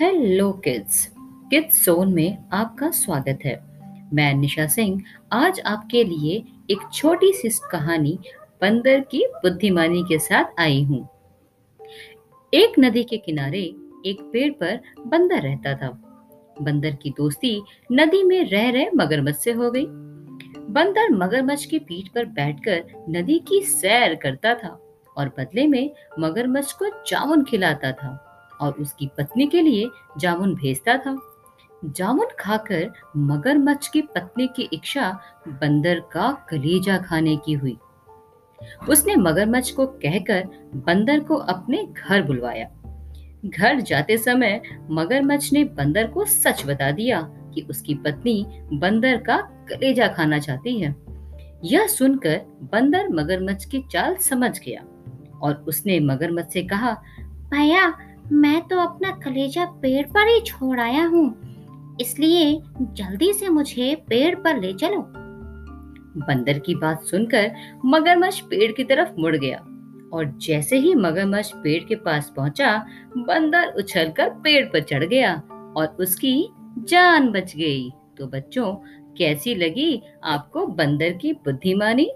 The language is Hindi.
हेलो किड्स किड्स जोन में आपका स्वागत है। मैं निशा सिंह, आज आपके लिए एक छोटी सी कहानी बंदर की बुद्धिमानी के साथ आई हूँ। एक नदी के किनारे एक पेड़ पर बंदर रहता था। बंदर की दोस्ती नदी में रह रहे मगरमच्छ से हो गई। बंदर मगरमच्छ की पीठ पर बैठकर नदी की सैर करता था और बदले में मगरमच्छ को जामुन खिलाता था। और उसकी पत्नी के लिए जामुन भेजता था। जामुन खाकर मगरमच्छ की पत्नी की इच्छा बंदर का कलेजा खाने की हुई। उसने मगरमच्छ को कहकर बंदर को अपने घर बुलवाया। घर जाते समय मगरमच्छ ने बंदर को सच बता दिया कि उसकी पत्नी बंदर का कलेजा खाना चाहती है। यह सुनकर बंदर मगरमच्छ की चाल समझ गया और उसने मगरमच्छ से कहा, भैया मैं तो अपना कलेजा पेड़ पर ही छोड़ आया हूँ। इसलिए जल्दी से मुझे पेड़ पर ले चलो। बंदर की बात सुनकर मगरमच्छ पेड़ की तरफ़ मुड़ गया और जैसे ही मगरमच्छ पेड़ के पास पहुँचा, बंदर उछलकर पेड़ पर चढ़ गया और उसकी जान बच गई। तो बच्चों, कैसी लगी आपको बंदर की बुद्धिमानी?